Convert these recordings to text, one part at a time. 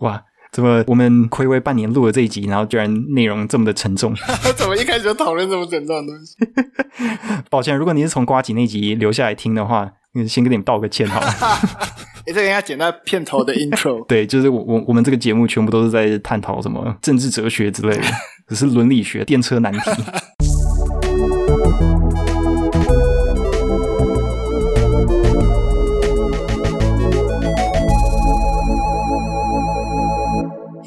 哇，怎么我们暌违半年录了这一集，然后居然内容这么的沉重？怎么一开始就讨论这么沉重的东西？抱歉，如果你是从瓜吉那集留下来听的话，先跟你们道个歉好了。哎，这个应该剪到片头的 intro。对，就是我我我们这个节目全部都是在探讨什么政治哲学之类的，只是伦理学、电车难题。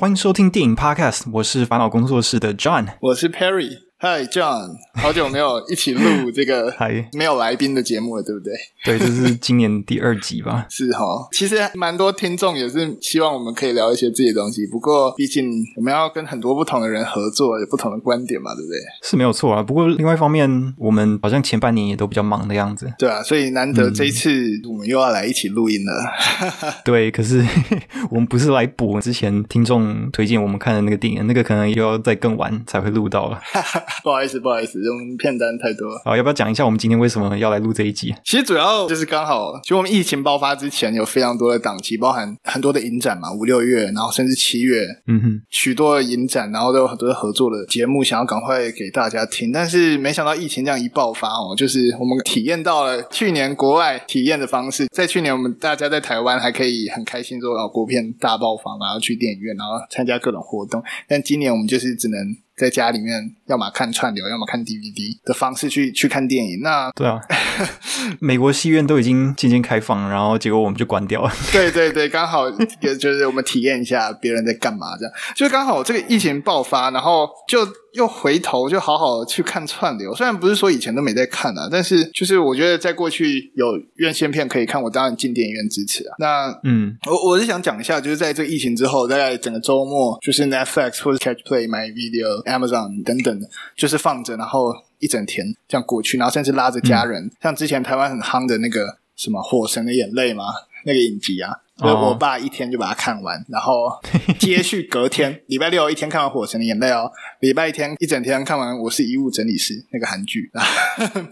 欢迎收听电影 Podcast，我是烦恼工作室的 John，我是 Perry。Hi John，好久没有一起录这个没有来宾的节目了，对不对？对，这是今年第二集吧？是哦，其实蛮多听众也是希望我们可以聊一些自己的东西。不过，毕竟我们要跟很多不同的人合作，有不同的观点嘛，对不对？是没有错啊。不过，另外一方面，我们好像前半年也都比较忙的样子。对啊，所以难得这一次我们又要来一起录音了。嗯、对，可是我们不是来补之前听众推荐我们看的那个电影，那个可能又要再更晚才会录到了。不好意思，不好意思，我们片单太多了。好，要不要讲一下我们今天为什么要来录这一集？其实主要就是刚好，其实我们疫情爆发之前有非常多的档期，包含很多的影展嘛，五六月，然后甚至七月，嗯哼，许多的影展，然后都有很多的合作的节目，想要赶快给大家听。但是没想到疫情这样一爆发哦，就是我们体验到了去年国外体验的方式。在去年，我们大家在台湾还可以很开心说，哦，国片大爆发，然后去电影院，然后参加各种活动。但今年我们就是只能。在家里面，要么看串流，要么看 DVD 的方式去去看电影。那对啊，美国戏院都已经渐渐开放，然后结果我们就关掉 了。对对对，刚好也就是我们体验一下别人在干嘛，这样就刚好这个疫情爆发，然后就。又回头就好好去看串流，虽然不是说以前都没在看啊，但是就是我觉得在过去有院线片可以看，我当然进电影院支持啊。那嗯，我我是想讲一下，就是在这个疫情之后，大概整个周末，就是 Netflix 或者 Catch Play、My Video、Amazon 等等的，就是放着，然后一整天这样过去，然后甚至拉着家人，嗯、像之前台湾很夯的那个什么《火神的眼泪》嘛，那个影集啊。所以我爸一天就把它看完，然后 接续隔天礼拜六一天看完《火神的眼泪》哦，礼拜一天一整天看完《我是遗物整理师》那个韩剧，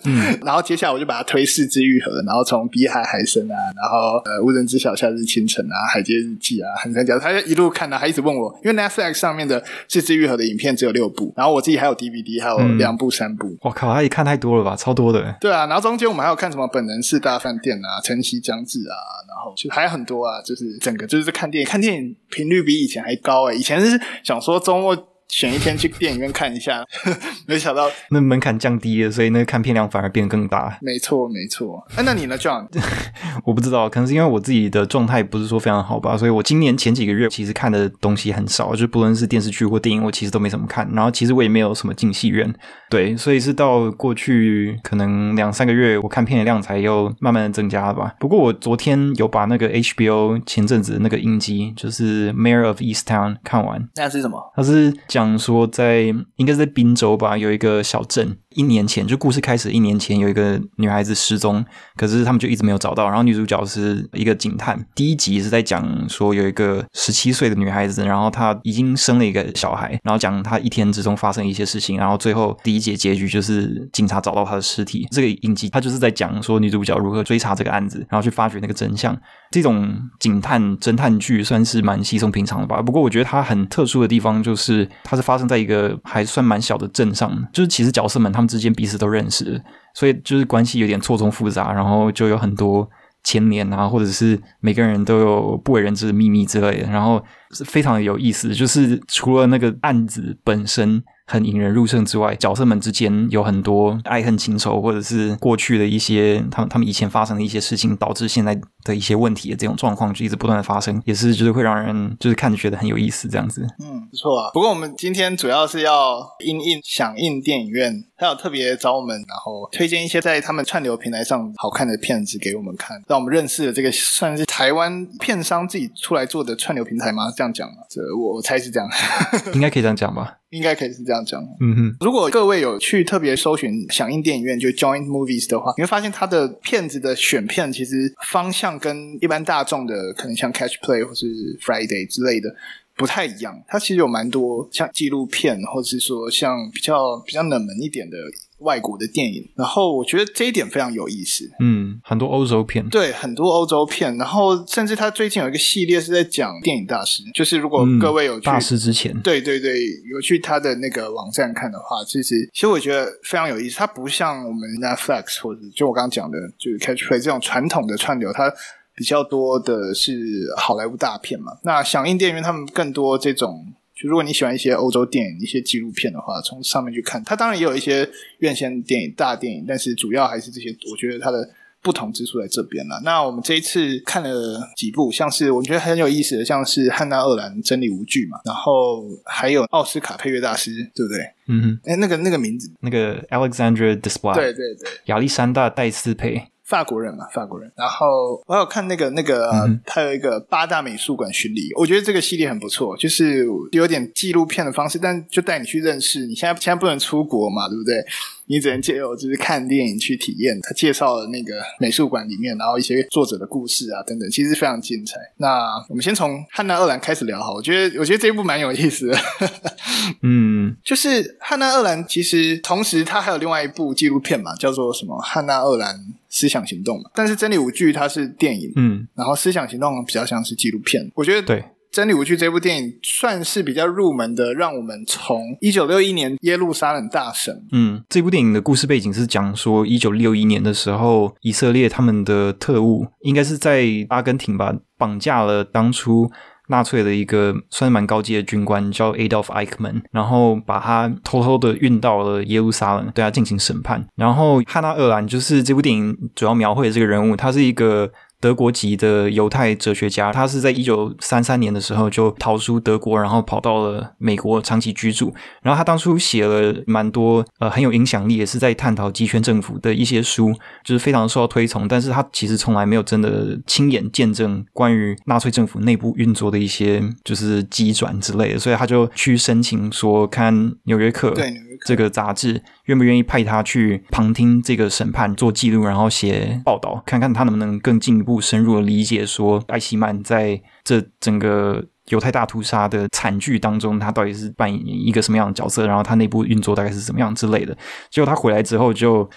嗯，然后接下来我就把它推《四之愈合》，然后从《比海还深》啊，然后呃《无人知晓夏日清晨》啊，《海街日记》啊，很三角，他就一路看啊，他一直问我，因为 Netflix 上面的《四之愈合》的影片只有六部，然后我自己还有 DVD，还有两部、三部。我、嗯、靠，他也看太多了吧，超多的。对啊，然后中间我们还有看什么《本能寺大饭店》啊，《晨曦将至》啊，然后就还有很多啊，就是整个。就是看电影，看电影频率比以前还高诶，以前是想说周末。选一天去电影院看一下，没想到那门槛降低了，所以那个看片量反而变得更大。没错，没错。哎，那你呢，John？我不知道，可能是因为我自己的状态不是说非常好吧，所以我今年前几个月其实看的东西很少，就不论是电视剧或电影，我其实都没怎么看。然后其实我也没有什么进戏院，对，所以是到过去可能两三个月，我看片的量才又慢慢的增加了吧。不过我昨天有把那个 HBO 前阵子那个影集，就是《Mare of Easttown》看完。那是什么？它是讲。讲说在应该是在宾州吧，有一个小镇。一年前就故事开始，一年前有一个女孩子失踪，可是他们就一直没有找到。然后女主角是一个警探。第一集是在讲说有一个十七岁的女孩子，然后她已经生了一个小孩，然后讲她一天之中发生一些事情。然后最后第一节结局就是警察找到她的尸体。这个影集它就是在讲说女主角如何追查这个案子，然后去发掘那个真相。这种警探侦探剧算是蛮稀松平常的吧。不过我觉得它很特殊的地方就是它是发生在一个还算蛮小的镇上，就是其实角色们他。他们之间彼此都认识，所以就是关系有点错综复杂，然后就有很多牵连啊，或者是每个人都有不为人知的秘密之类的，然后是非常有意思。就是除了那个案子本身。很引人入胜之外，角色们之间有很多爱恨情仇，或者是过去的一些他们他们以前发生的一些事情，导致现在的一些问题的这种状况就一直不断的发生，也是就是会让人就是看着觉得很有意思这样子。嗯，不错啊。不过我们今天主要是要应应响应电影院，他有特别找我们，然后推荐一些在他们串流平台上好看的片子给我们看，让我们认识了这个算是台湾片商自己出来做的串流平台吗？这样讲吗？这我我猜是这样，应该可以这样讲吧。应该可以是这样讲。嗯哼，如果各位有去特别搜寻响应电影院就 Joint Movies 的话，你会发现它的片子的选片其实方向跟一般大众的可能像 Catch Play 或是 Friday 之类的不太一样。它其实有蛮多像纪录片，或者是说像比较比较冷门一点的。外国的电影，然后我觉得这一点非常有意思。嗯，很多欧洲片，对，很多欧洲片，然后甚至他最近有一个系列是在讲电影大师，就是如果各位有去、嗯、大师之前，对对对，有去他的那个网站看的话，其实其实我觉得非常有意思。它不像我们 Netflix 或者就我刚刚讲的，就是 Catchplay 这种传统的串流，它比较多的是好莱坞大片嘛。那响应电影院他们更多这种。就如果你喜欢一些欧洲电影、一些纪录片的话，从上面去看，它当然也有一些院线电影、大电影，但是主要还是这些。我觉得它的不同之处在这边了。那我们这一次看了几部，像是我觉得很有意思的，像是汉娜·厄兰《真理无惧》嘛，然后还有奥斯卡配乐大师，对不对？嗯哼，哎，那个那个名字，那个 Alexandra Desplat，对对对，亚历山大·戴斯佩。法国人嘛，法国人。然后我有看那个那个，他有一个八大美术馆巡礼，我觉得这个系列很不错，就是有点纪录片的方式，但就带你去认识。你现在现在不能出国嘛，对不对？你只能借由就是看电影去体验。他介绍了那个美术馆里面，然后一些作者的故事啊等等，其实非常精彩。那我们先从汉娜·厄兰开始聊哈，我觉得我觉得这一部蛮有意思的。嗯，就是汉娜·厄兰，其实同时他还有另外一部纪录片嘛，叫做什么《汉娜·厄兰思想行动》嘛。但是《真理无惧》它是电影，嗯，然后《思想行动》比较像是纪录片。我觉得对。《真理无惧》这部电影算是比较入门的，让我们从一九六一年耶路撒冷大审。嗯，这部电影的故事背景是讲说，一九六一年的时候，以色列他们的特务应该是在阿根廷吧，绑架了当初纳粹的一个算是蛮高级的军官，叫 Adolf Eichmann，然后把他偷偷的运到了耶路撒冷，对他进行审判。然后汉娜·厄兰就是这部电影主要描绘的这个人物，他是一个。德国籍的犹太哲学家，他是在一九三三年的时候就逃出德国，然后跑到了美国长期居住。然后他当初写了蛮多呃很有影响力，也是在探讨极权政府的一些书，就是非常受到推崇。但是他其实从来没有真的亲眼见证关于纳粹政府内部运作的一些就是机转之类的，所以他就去申请说看《纽约客》这个杂志愿不愿意派他去旁听这个审判，做记录，然后写报道，看看他能不能更进一步。深入的理解，说艾希曼在这整个犹太大屠杀的惨剧当中，他到底是扮演一个什么样的角色，然后他内部运作大概是怎么样之类的。结果他回来之后，就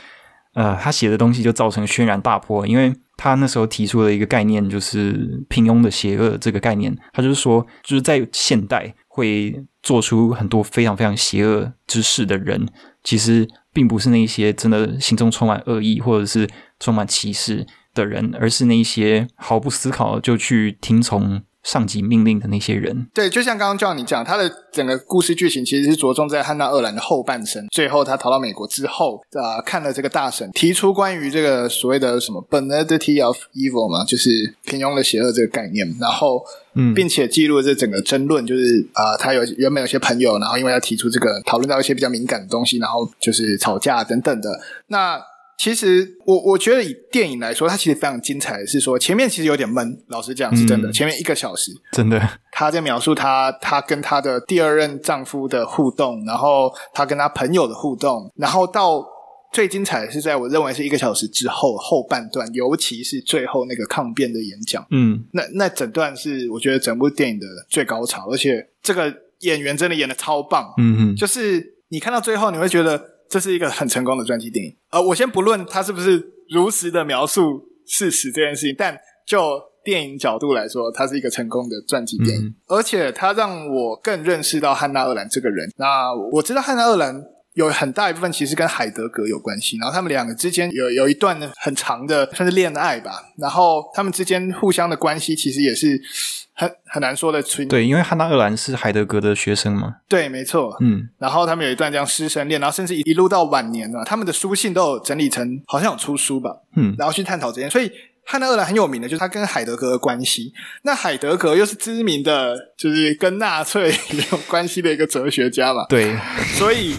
呃，他写的东西就造成轩然大波，因为他那时候提出了一个概念，就是平庸的邪恶这个概念。他就是说，就是在现代会做出很多非常非常邪恶之事的人，其实并不是那些真的心中充满恶意或者是充满歧视。的人，而是那些毫不思考就去听从上级命令的那些人。对，就像刚刚叫你讲，他的整个故事剧情其实是着重在汉娜·鄂兰的后半生。最后他逃到美国之后，啊、看了这个大神，提出关于这个所谓的什么 “banality of evil” 嘛，就是平庸的邪恶这个概念。然后，嗯，并且记录了这整个争论，就是啊、他有原本有些朋友，然后因为他提出这个讨论到一些比较敏感的东西，然后就是吵架等等的。那其实我我觉得以电影来说，它其实非常精彩的是说，前面其实有点闷，老实讲是真的。嗯、前面一个小时，真的，他在描述他他跟他的第二任丈夫的互动，然后他跟他朋友的互动，然后到最精彩的是在我认为是一个小时之后后半段，尤其是最后那个抗辩的演讲。嗯，那那整段是我觉得整部电影的最高潮，而且这个演员真的演的超棒。嗯嗯，就是你看到最后，你会觉得。这是一个很成功的传记电影，呃，我先不论它是不是如实的描述事实这件事情，但就电影角度来说，它是一个成功的传记电影，嗯、而且它让我更认识到汉娜·厄兰这个人。那我知道汉娜·厄兰有很大一部分其实跟海德格有关系，然后他们两个之间有有一段很长的算是恋爱吧，然后他们之间互相的关系其实也是。很很难说的，对，因为汉娜·鄂兰是海德格的学生嘛。对，没错。嗯，然后他们有一段这样师生恋，然后甚至一路到晚年了，他们的书信都有整理成，好像有出书吧。嗯，然后去探讨这件，所以汉娜·鄂兰很有名的，就是他跟海德格的关系。那海德格又是知名的，就是跟纳粹有关系的一个哲学家嘛。对，所以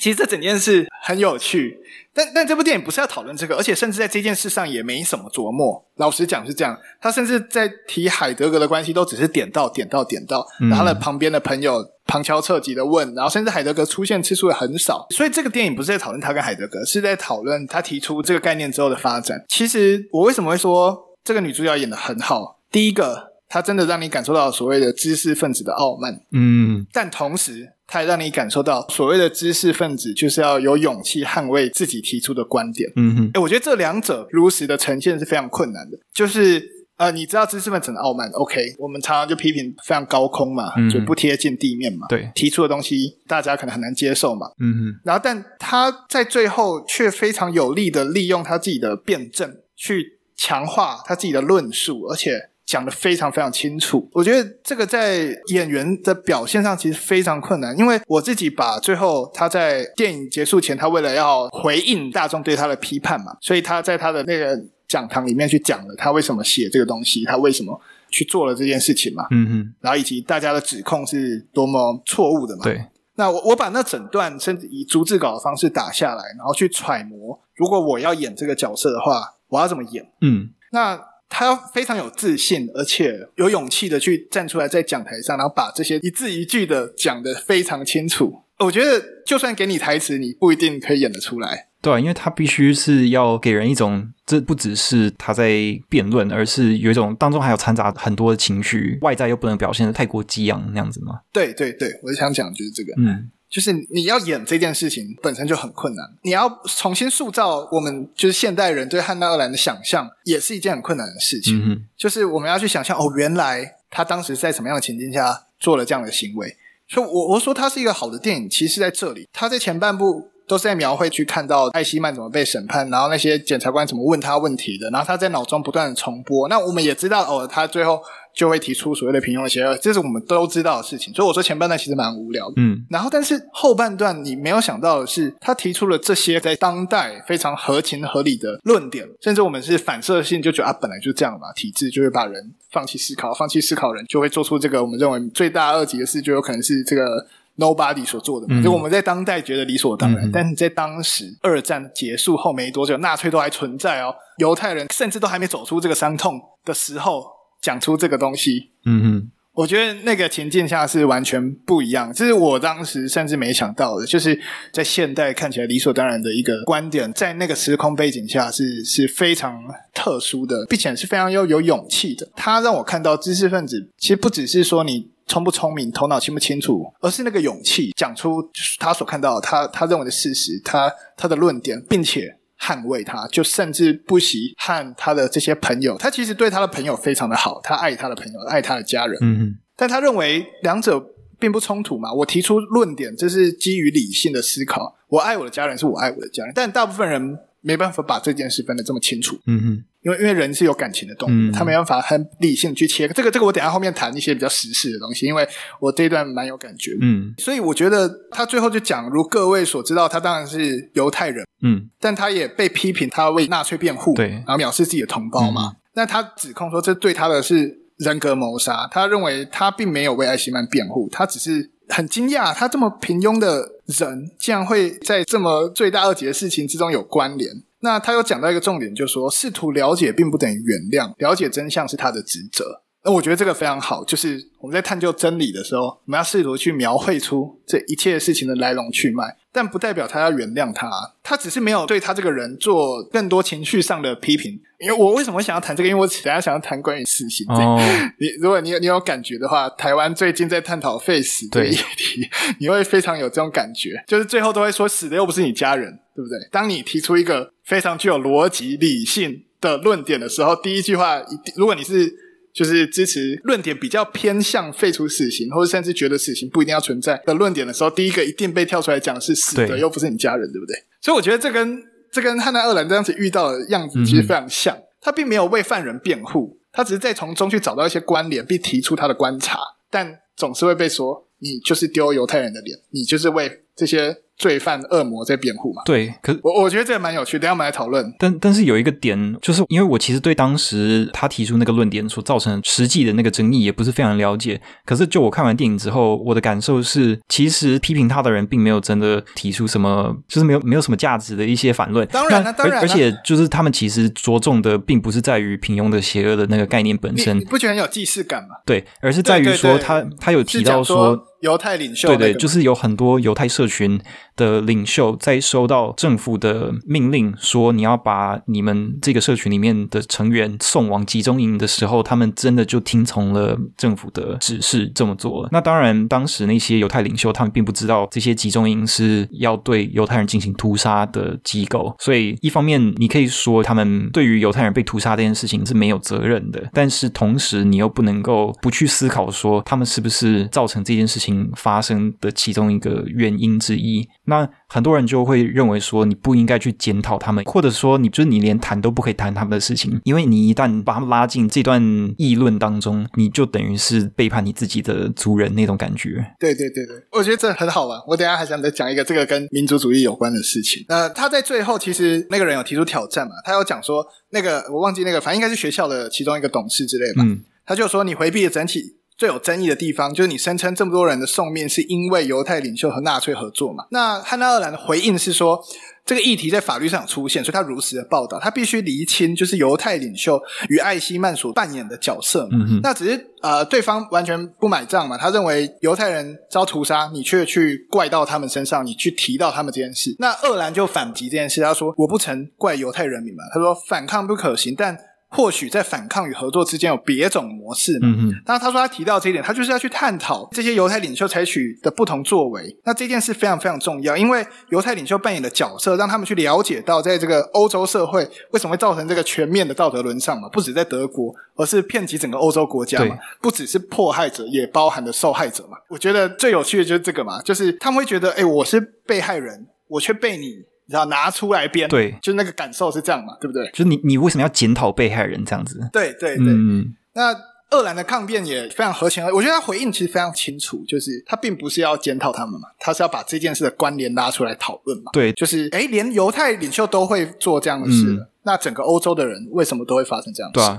其实这整件事很有趣。但但这部电影不是要讨论这个，而且甚至在这件事上也没什么琢磨。老实讲是这样，他甚至在提海德格的关系都只是点到点到点到，然后呢旁边的朋友旁敲侧击的问，然后甚至海德格出现次数也很少。所以这个电影不是在讨论他跟海德格，是在讨论他提出这个概念之后的发展。其实我为什么会说这个女主角演的很好？第一个，她真的让你感受到所谓的知识分子的傲慢，嗯，但同时它也让你感受到所谓的知识分子就是要有勇气捍卫自己提出的观点。嗯哼，哎，我觉得这两者如实的呈现是非常困难的。就是呃，你知道知识分子的傲慢，OK，我们常常就批评非常高空嘛，嗯、就不贴近地面嘛。对，提出的东西大家可能很难接受嘛。嗯哼，然后但他在最后却非常有力的利用他自己的辩证去强化他自己的论述，而且。讲的非常非常清楚，我觉得这个在演员的表现上其实非常困难，因为我自己把最后他在电影结束前，他为了要回应大众对他的批判嘛，所以他在他的那个讲堂里面去讲了他为什么写这个东西，他为什么去做了这件事情嘛，嗯哼，然后以及大家的指控是多么错误的嘛，对，那我我把那整段甚至以逐字稿的方式打下来，然后去揣摩，如果我要演这个角色的话，我要怎么演？嗯，那。他要非常有自信，而且有勇气的去站出来在讲台上，然后把这些一字一句的讲得非常清楚。我觉得，就算给你台词，你不一定可以演得出来。对啊，因为他必须是要给人一种，这不只是他在辩论，而是有一种当中还有掺杂很多的情绪，外在又不能表现的太过激昂那样子嘛？对对对，我就想讲就是这个。嗯。就是你要演这件事情本身就很困难，你要重新塑造我们就是现代人对汉娜·奥兰的想象，也是一件很困难的事情。嗯，就是我们要去想象，哦，原来他当时在什么样的情境下做了这样的行为。所以我我说它是一个好的电影，其实在这里，他在前半部都是在描绘去看到艾希曼怎么被审判，然后那些检察官怎么问他问题的，然后他在脑中不断的重播。那我们也知道，哦，他最后。就会提出所谓的平庸的邪恶，这是我们都知道的事情。所以我说前半段其实蛮无聊的，嗯。然后，但是后半段你没有想到的是，他提出了这些在当代非常合情合理的论点，甚至我们是反射性就觉得啊，本来就这样嘛，体制就会把人放弃思考，放弃思考人就会做出这个我们认为罪大恶极的事，就有可能是这个 nobody 所做的嘛。嗯。就我们在当代觉得理所当然，嗯，但是在当时二战结束后没多久，纳粹都还存在哦，犹太人甚至都还没走出这个伤痛的时候。讲出这个东西，嗯嗯，我觉得那个情境下是完全不一样，这是我当时甚至没想到的，就是在现代看起来理所当然的一个观点，在那个时空背景下是是非常特殊的，并且是非常要有勇气的。他让我看到知识分子其实不只是说你聪不聪明、头脑清不清楚，而是那个勇气讲出他所看到的他他认为的事实，他他的论点，并且。捍卫他，就甚至不惜和他的这些朋友。他其实对他的朋友非常的好，他爱他的朋友，爱他的家人。嗯哼。但他认为两者并不冲突嘛。我提出论点，这是基于理性的思考。我爱我的家人，是我爱我的家人。但大部分人没办法把这件事分得这么清楚。嗯哼。因为因为人是有感情的动物，嗯，他没办法很理性去切。这个这个我等下后面谈一些比较实事的东西，因为我这一段蛮有感觉的。嗯，所以我觉得他最后就讲，如各位所知道，他当然是犹太人。嗯，但他也被批评他为纳粹辩护，对，然后藐视自己的同胞嘛。嗯、那他指控说，这对他的是人格谋杀。他认为他并没有为艾希曼辩护，他只是很惊讶，他这么平庸的人，竟然会在这么罪大恶极的事情之中有关联。那他又讲到一个重点，就是说，试图了解并不等于原谅，了解真相是他的职责。那我觉得这个非常好，就是我们在探究真理的时候，我们要试图去描绘出这一切事情的来龙去脉，但不代表他要原谅他，他只是没有对他这个人做更多情绪上的批评。因为我为什么想要谈这个？因为我等下想要谈关于死刑。哦，你如果你有你有感觉的话，台湾最近在探讨废死这个议题，你会非常有这种感觉，就是最后都会说死的又不是你家人，对不对？当你提出一个非常具有逻辑、理性的论点的时候，第一句话如果你是。就是支持论点比较偏向废除死刑，或者甚至觉得死刑不一定要存在的论点的时候，第一个一定被跳出来讲是死的，又不是你家人，对不对？所以我觉得这跟这跟汉娜·鄂兰这样子遇到的样子其实非常像。嗯、他并没有为犯人辩护，他只是在从中去找到一些关联，并提出他的观察，但总是会被说你就是丢犹太人的脸，你就是为这些。罪犯恶魔在辩护嘛？对，可是我我觉得这个蛮有趣，等一下我们来讨论。但但是有一个点，就是因为我其实对当时他提出那个论点所造成实际的那个争议也不是非常了解。可是就我看完电影之后，我的感受是，其实批评他的人并没有真的提出什么，就是没有没有什么价值的一些反论。当然了，当然了，而且就是他们其实着重的并不是在于平庸的邪恶的那个概念本身，你，你不觉得很有既视感吗？对，而是在于说他他有提到说。犹太领袖，对对，就是有很多犹太社群的领袖在收到政府的命令，说你要把你们这个社群里面的成员送往集中营的时候，他们真的就听从了政府的指示这么做了。那当然，当时那些犹太领袖他们并不知道这些集中营是要对犹太人进行屠杀的机构，所以一方面你可以说他们对于犹太人被屠杀这件事情是没有责任的，但是同时你又不能够不去思考说他们是不是造成这件事情发生的其中一个原因之一。那很多人就会认为说你不应该去检讨他们，或者说你就是你连谈都不可以谈他们的事情，因为你一旦把他们拉进这段议论当中，你就等于是背叛你自己的族人那种感觉。对对对对，我觉得这很好玩。我等一下还想再讲一个这个跟民族主义有关的事情。呃，他在最后其实那个人有提出挑战嘛，他有讲说那个我忘记那个，反正应该是学校的其中一个董事之类吧。嗯，他就说你回避了整体。最有争议的地方就是你声称这么多人的送命是因为犹太领袖和纳粹合作嘛？那汉娜·鄂兰的回应是说，这个议题在法律上出现，所以他如实的报道，他必须厘清就是犹太领袖与艾希曼所扮演的角色嘛。嗯哼。那只是呃，对方完全不买账嘛？他认为犹太人遭屠杀，你却去怪到他们身上，你去提到他们这件事。那鄂兰就反击这件事，他说：“我不曾怪犹太人民嘛。”他说：“反抗不可行，但。”或许在反抗与合作之间有别种模式。嗯嗯。那他说他提到这一点，他就是要去探讨这些犹太领袖采取的不同作为。那这件事非常非常重要，因为犹太领袖扮演的角色，让他们去了解到，在这个欧洲社会为什么会造成这个全面的道德沦丧嘛？不止在德国，而是遍及整个欧洲国家嘛？不只是迫害者，也包含了受害者嘛？我觉得最有趣的就是这个嘛，就是他们会觉得，哎，我是被害人，我却被你。你知道拿出来编，对，就那个感受是这样嘛，对不对？就是你你为什么要检讨被害人这样子？对对对。嗯、那恶兰的抗辩也非常合情合理，我觉得他回应其实非常清楚，就是他并不是要检讨他们嘛，他是要把这件事的关联拉出来讨论嘛。对，就是诶，连犹太领袖都会做这样的事，嗯、那整个欧洲的人为什么都会发生这样的事？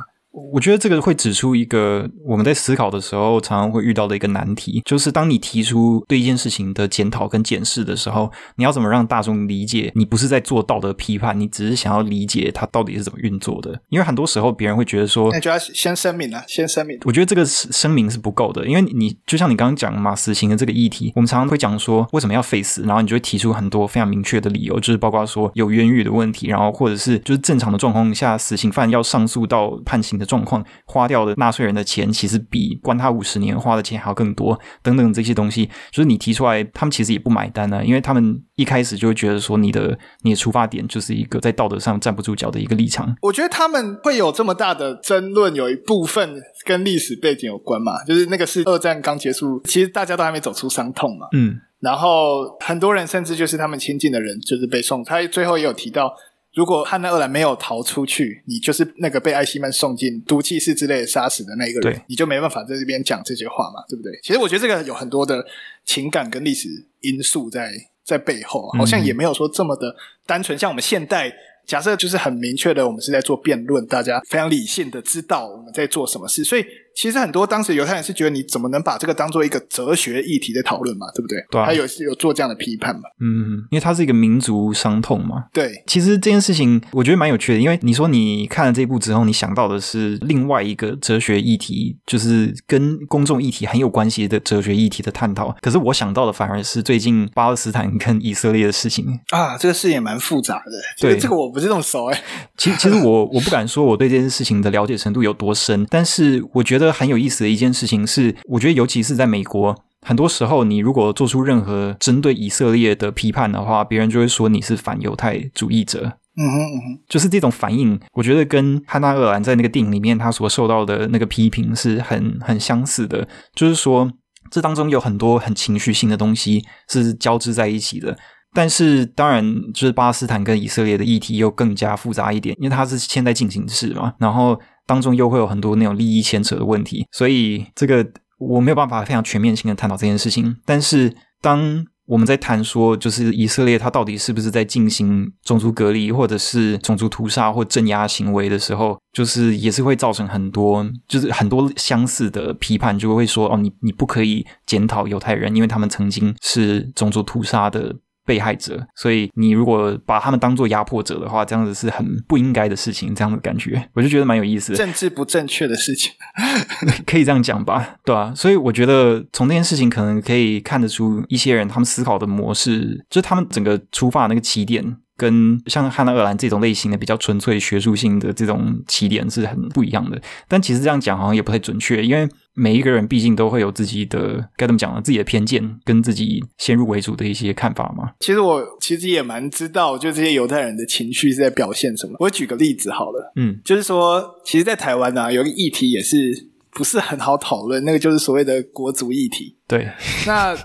我觉得这个会指出一个我们在思考的时候常常会遇到的一个难题，就是当你提出对一件事情的检讨跟检视的时候，你要怎么让大众理解你不是在做道德批判，你只是想要理解它到底是怎么运作的？因为很多时候别人会觉得说，那就要先声明啊，先声明。我觉得这个声明是不够的，因为你就像你刚刚讲嘛，死刑的这个议题，我们常常会讲说为什么要废死，然后你就会提出很多非常明确的理由，就是包括说有冤狱的问题，然后或者是就是正常的状况下，死刑犯要上诉到判刑的状况花。花掉的纳税人的钱，其实比关他五十年花的钱还要更多，等等这些东西，就是你提出来，他们其实也不买单呢、啊，因为他们一开始就会觉得说，你的你的出发点就是一个在道德上站不住脚的一个立场。我觉得他们会有这么大的争论，有一部分跟历史背景有关嘛，就是那个是二战刚结束，其实大家都还没走出伤痛嘛，嗯，然后很多人甚至就是他们亲近的人，就是被送，他最后也有提到。如果汉娜·二兰没有逃出去，你就是那个被艾希曼送进毒气室之类的杀死的那个人，你就没办法在这边讲这些话嘛，对不对？其实我觉得这个有很多的情感跟历史因素在在背后，好像也没有说这么的单纯，像我们现代。假设就是很明确的，我们是在做辩论，大家非常理性的知道我们在做什么事，所以其实很多当时犹太人是觉得你怎么能把这个当做一个哲学议题的讨论嘛，对不对？对啊，他有有做这样的批判嘛？嗯，因为它是一个民族伤痛嘛。对，其实这件事情我觉得蛮有趣的，因为你说你看了这一部之后，你想到的是另外一个哲学议题，就是跟公众议题很有关系的哲学议题的探讨。可是我想到的反而是最近巴勒斯坦跟以色列的事情啊，这个事也蛮复杂的。对，这个我。不是那么熟哎，其实其实我我不敢说我对这件事情的了解程度有多深，但是我觉得很有意思的一件事情是，我觉得尤其是在美国，很多时候你如果做出任何针对以色列的批判的话，别人就会说你是反犹太主义者。嗯哼嗯哼，就是这种反应，我觉得跟汉娜·厄兰在那个电影里面他所受到的那个批评是很很相似的，就是说这当中有很多很情绪性的东西是交织在一起的。但是，当然，就是巴勒斯坦跟以色列的议题又更加复杂一点，因为它是现在进行式嘛，然后当中又会有很多那种利益牵扯的问题，所以这个我没有办法非常全面性的探讨这件事情。但是，当我们在谈说，就是以色列它到底是不是在进行种族隔离，或者是种族屠杀或镇压行为的时候，就是也是会造成很多，就是很多相似的批判，就会说哦，你你不可以检讨犹太人，因为他们曾经是种族屠杀的。被害者，所以你如果把他们当做压迫者的话，这样子是很不应该的事情。这样的感觉，我就觉得蛮有意思的。政治不正确的事情，可以这样讲吧？对啊，所以我觉得从这件事情可能可以看得出一些人他们思考的模式，就是他们整个出发的那个起点。跟像汉娜·厄兰这种类型的比较纯粹学术性的这种起点是很不一样的，但其实这样讲好像也不太准确，因为每一个人毕竟都会有自己的该怎么讲呢？自己的偏见跟自己先入为主的一些看法嘛。其实我其实也蛮知道，就这些犹太人的情绪是在表现什么。我举个例子好了，嗯，就是说，其实，在台湾啊，有一个议题也是不是很好讨论，那个就是所谓的国族议题。对，那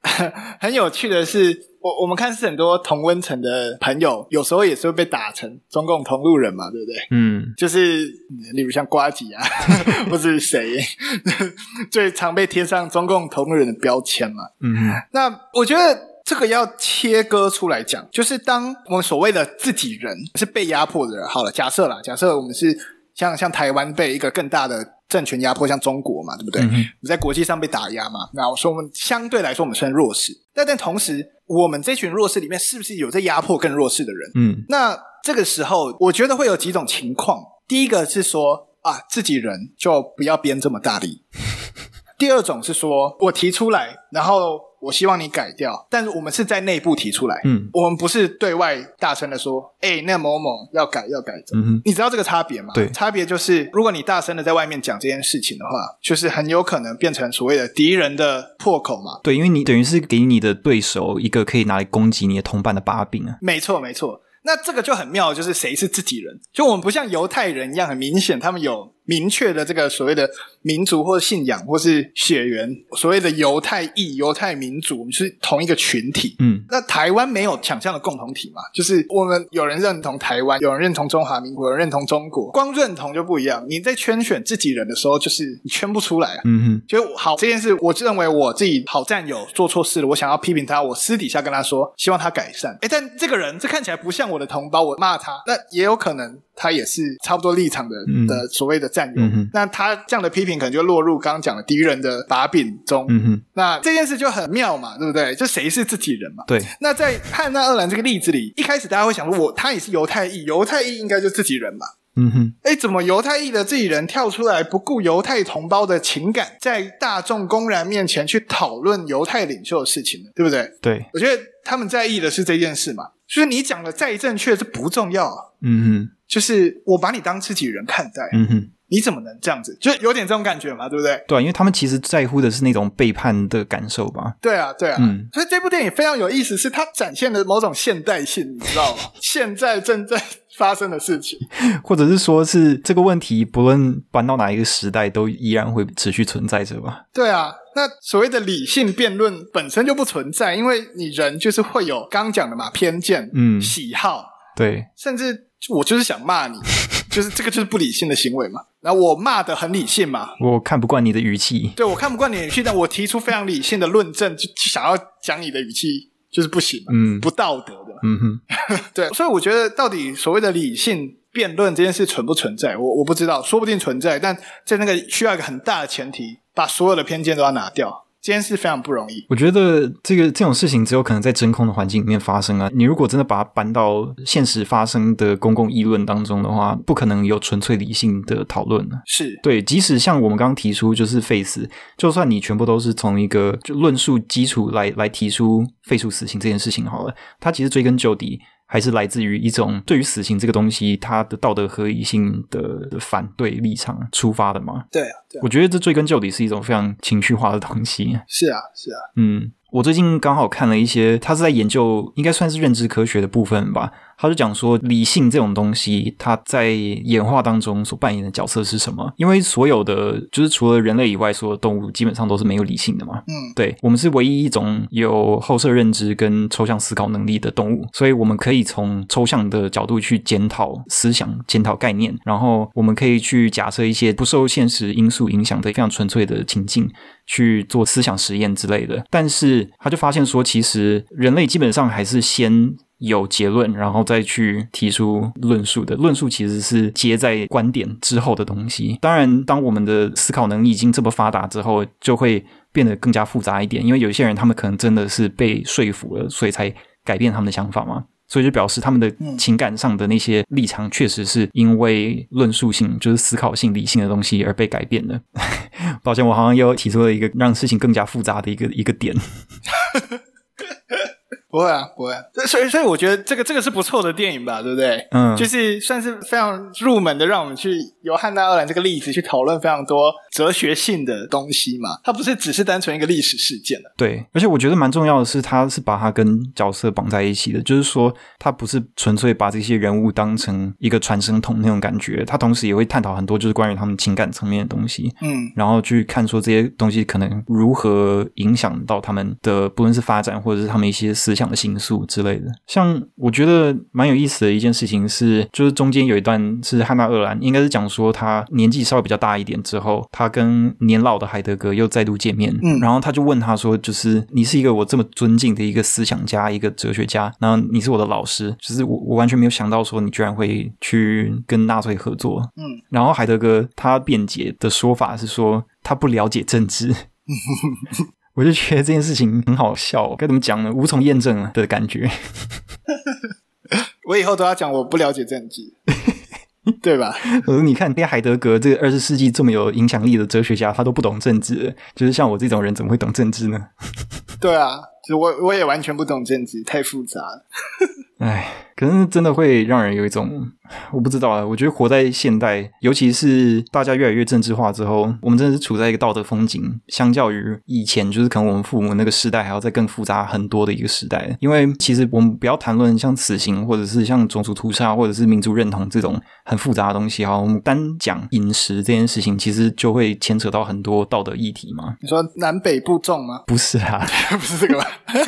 很有趣的是。我我们看是很多同温层的朋友，有时候也是会被打成中共同路人嘛，对不对？嗯，就是例如像瓜吉啊，或是谁，最常被贴上中共同路人的标签嘛。嗯，那我觉得这个要切割出来讲，就是当我们所谓的自己人是被压迫的人，好了，假设啦，假设我们是像像台湾被一个更大的政权压迫，像中国嘛，对不对？嗯哼，在国际上被打压嘛，那我说我们相对来说我们算弱势，但但同时。我们这群弱势里面，是不是有在压迫更弱势的人？嗯，那这个时候，我觉得会有几种情况。第一个是说啊，自己人就不要编这么大力。第二种是说我提出来，然后。我希望你改掉，但是我们是在内部提出来，嗯，我们不是对外大声的说，哎、欸，那某某要改要改，嗯哼，你知道这个差别吗？对，差别就是，如果你大声的在外面讲这件事情的话，就是很有可能变成所谓的敌人的破口嘛。对，因为你等于是给你的对手一个可以拿来攻击你的同伴的把柄啊。没错，没错。那这个就很妙，就是谁是自己人？就我们不像犹太人一样，很明显他们有明确的这个所谓的民族或信仰或是血缘，所谓的犹太裔、犹太民族，我们是同一个群体。嗯，那台湾没有想象的共同体嘛？就是我们有人认同台湾，有人认同中华民国，有人认同中国，光认同就不一样。你在圈选自己人的时候，就是你圈不出来啊。嗯哼，就好这件事，我认为我自己好战友做错事了，我想要批评他，我私底下跟他说，希望他改善。哎，但这个人这看起来不像我的同胞，我骂他，那也有可能他也是差不多立场的、嗯、的所谓的战友。嗯、那他这样的批评可能就落入刚刚讲的敌人的把柄中。嗯，那这件事就很妙嘛，对不对？就谁是自己人嘛？对。那在汉娜·二兰这个例子里，一开始大家会想说，我他也是犹太裔，犹太裔应该就自己人嘛。嗯哼。哎，怎么犹太裔的自己人跳出来不顾犹太同胞的情感，在大众公然面前去讨论犹太领袖的事情呢？对不对？对。我觉得他们在意的是这件事嘛。就是你讲的再正确，这不重要啊。嗯哼，就是我把你当自己人看待。嗯哼，你怎么能这样子？就有点这种感觉嘛，对不对？对，因为他们其实在乎的是那种背叛的感受吧。对啊，对啊。嗯，所以这部电影非常有意思，是它展现了某种现代性，你知道吗？现在正在发生的事情，或者是说是这个问题，不论搬到哪一个时代，都依然会持续存在着吧？对啊。那所谓的理性辩论本身就不存在，因为你人就是会有刚刚讲的嘛，偏见、嗯，喜好，对，甚至我就是想骂你，就是这个就是不理性的行为嘛。然后我骂的很理性嘛，我看不惯你的语气，对，我看不惯你的语气，但我提出非常理性的论证，就就想要讲你的语气就是不行嘛，嗯，不道德的，嗯哼，对，所以我觉得到底所谓的理性辩论这件事存不存在，我我不知道，说不定存在，但在那个需要一个很大的前提。把所有的偏见都要拿掉，这件事非常不容易。我觉得这个这种事情只有可能在真空的环境里面发生啊！你如果真的把它搬到现实发生的公共议论当中的话，不可能有纯粹理性的讨论。是对，即使像我们刚刚提出，就是 face，，就算你全部都是从一个就论述基础来来提出废除死刑这件事情好了，它其实追根究底。还是来自于一种对于死刑这个东西它的道德合理性的反对立场出发的嘛？对啊，对啊，我觉得这追根究底是一种非常情绪化的东西。是啊，是啊，嗯，我最近刚好看了一些，他是在研究，应该算是认知科学的部分吧。他就讲说，理性这种东西，它在演化当中所扮演的角色是什么？因为所有的，就是除了人类以外，所有动物基本上都是没有理性的嘛。嗯，对，我们是唯一一种有后设认知跟抽象思考能力的动物，所以我们可以从抽象的角度去检讨思想、检讨概念，然后我们可以去假设一些不受现实因素影响的非常纯粹的情境，去做思想实验之类的。但是他就发现说，其实人类基本上还是先。有结论，然后再去提出论述的论述，其实是接在观点之后的东西。当然，当我们的思考能力已经这么发达之后，就会变得更加复杂一点，因为有些人他们可能真的是被说服了，所以才改变他们的想法嘛。所以就表示他们的情感上的那些立场，确实是因为论述性，就是思考性、理性的东西而被改变的。抱歉，我好像又提出了一个让事情更加复杂的一个一个点。不会啊，不会啊。所以，所以我觉得这个这个是不错的电影吧，对不对？嗯，就是算是非常入门的，让我们去由汉娜·奥兰这个例子去讨论非常多哲学性的东西嘛。它不是只是单纯一个历史事件的。对，而且我觉得蛮重要的是，它是把它跟角色绑在一起的，就是说，它不是纯粹把这些人物当成一个传声筒那种感觉，它同时也会探讨很多就是关于他们情感层面的东西。嗯，然后去看说这些东西可能如何影响到他们的，不论是发展或者是他们一些思想。的心术之类的，像我觉得蛮有意思的一件事情是，就是中间有一段是汉娜·厄兰，应该是讲说他年纪稍微比较大一点之后，他跟年老的海德格又再度见面，嗯，然后他就问他说，就是你是一个我这么尊敬的一个思想家，一个哲学家，然后你是我的老师，就是我我完全没有想到说你居然会去跟纳粹合作，嗯，然后海德格他辩解的说法是说他不了解政治。我就觉得这件事情很好笑，该怎么讲呢？无从验证的感觉。我以后都要讲我不了解政治，对吧？呃，你看，连海德格这个二十世纪这么有影响力的哲学家，他都不懂政治，就是像我这种人，怎么会懂政治呢？对啊，就我我也完全不懂政治，太复杂了。唉，可能真的会让人有一种。我不知道啊，我觉得活在现代，尤其是大家越来越政治化之后，我们真的是处在一个道德风景，相较于以前，就是可能我们父母那个时代还要再更复杂很多的一个时代。因为其实我们不要谈论像死刑，或者是像种族屠杀，或者是民族认同这种很复杂的东西哈。我们单讲饮食这件事情，其实就会牵扯到很多道德议题嘛。你说南北部重吗？不是啊，不是这个吧？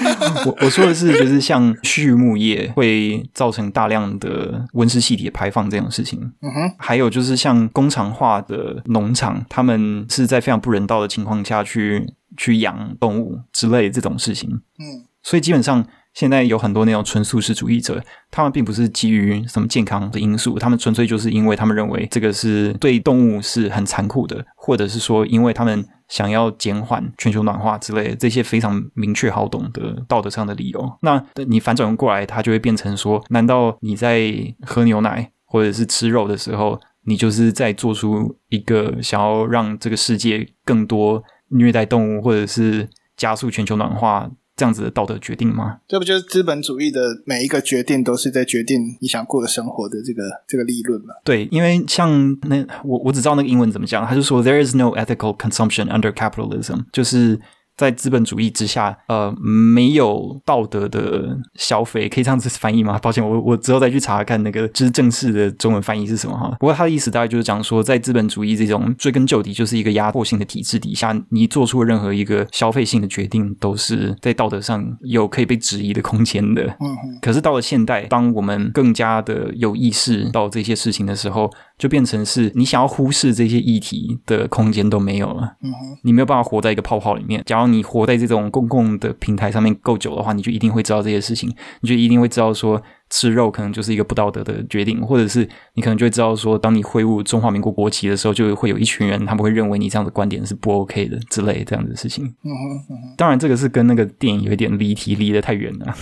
我我说的是，就是像畜牧业会造成大量的温室气体。排放这种事情，嗯哼，还有就是像工厂化的农场，他们是在非常不人道的情况下去去养动物之类的这种事情，嗯，所以基本上现在有很多那种纯素食主义者，他们并不是基于什么健康的因素，他们纯粹就是因为他们认为这个是对动物是很残酷的，或者是说因为他们。想要减缓全球暖化之类的这些非常明确好懂的道德上的理由，那你反转过来，它就会变成说：难道你在喝牛奶或者是吃肉的时候，你就是在做出一个想要让这个世界更多虐待动物，或者是加速全球暖化？这样子的道德决定吗？这不就是资本主义的每一个决定都是在决定你想过的生活的这个这个利润吗？对，因为像那我我只知道那个英文怎么讲，他就说 There is no ethical consumption under capitalism，就是。在资本主义之下，呃，没有道德的消费，可以这样子翻译吗？抱歉，我我之后再去查看那个就是正式的中文翻译是什么哈。不过他的意思大概就是讲说，在资本主义这种追根究底就是一个压迫性的体制底下，你做出任何一个消费性的决定，都是在道德上有可以被质疑的空间的。嗯哼。可是到了现代，当我们更加的有意识到这些事情的时候，就变成是你想要忽视这些议题的空间都没有了。嗯哼。你没有办法活在一个泡泡里面。假如你活在这种公共的平台上面够久的话，你就一定会知道这些事情，你就一定会知道说吃肉可能就是一个不道德的决定，或者是你可能就会知道说，当你挥舞中华民国国旗的时候，就会有一群人他们会认为你这样的观点是不 OK 的之类这样的事情。嗯哼嗯哼。当然，这个是跟那个电影有一点离题，离得太远了。